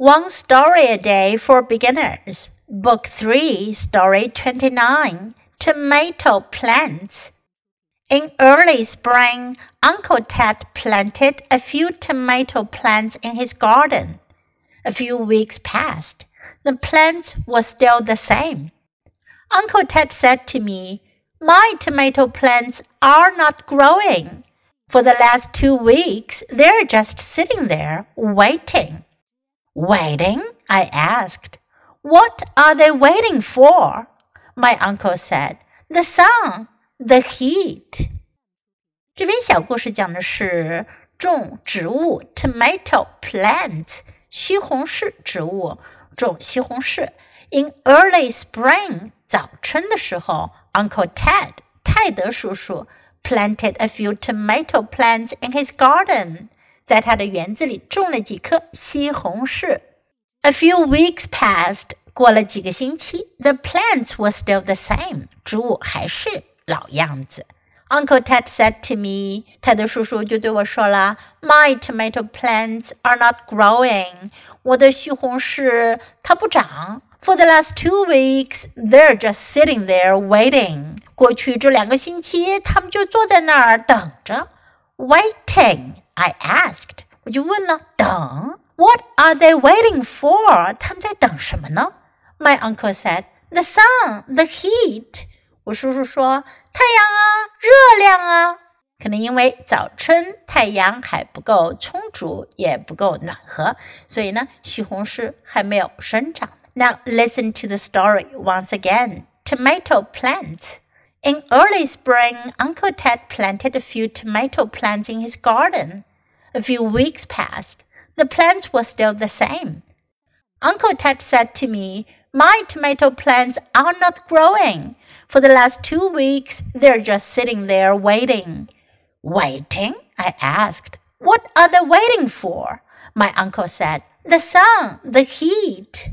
One Story a Day for Beginners, Book 3, Story 29 Tomato Plants. In early spring, Uncle Ted planted a few tomato plants in his garden. A few weeks passed. The plants were still the same. Uncle Ted said to me, My tomato plants are not growing. For the last two weeks, they're just sitting there waiting. Waiting? I asked. What are they waiting for? My uncle said. The sun, the heat. 这篇小故事讲的是种植物 tomato plant 西红柿植物种西红柿。In early spring 早春的时候，Uncle Ted 泰德叔叔 planted a few tomato plants in his garden 在他的园子里种了几棵西红柿。A few weeks passed，过了几个星期，the plants were still the same，植物还是老样子。Uncle Ted said to me，泰德叔叔就对我说了，My tomato plants are not growing，我的西红柿它不长。For the last two weeks, they're just sitting there waiting. 过去这两个星期，他们就坐在那儿等着。Waiting, I asked. 我就问了，等？What are they waiting for？他们在等什么呢？My uncle said, "The sun, the heat." 我叔叔说，太阳啊，热量啊。可能因为早春太阳还不够充足，也不够暖和，所以呢，西红柿还没有生长。Now listen to the story once again. Tomato plants. In early spring, Uncle Ted planted a few tomato plants in his garden. A few weeks passed. The plants were still the same. Uncle Ted said to me, My tomato plants are not growing. For the last two weeks, they're just sitting there waiting. Waiting? I asked. What are they waiting for? My uncle said, The sun, the heat.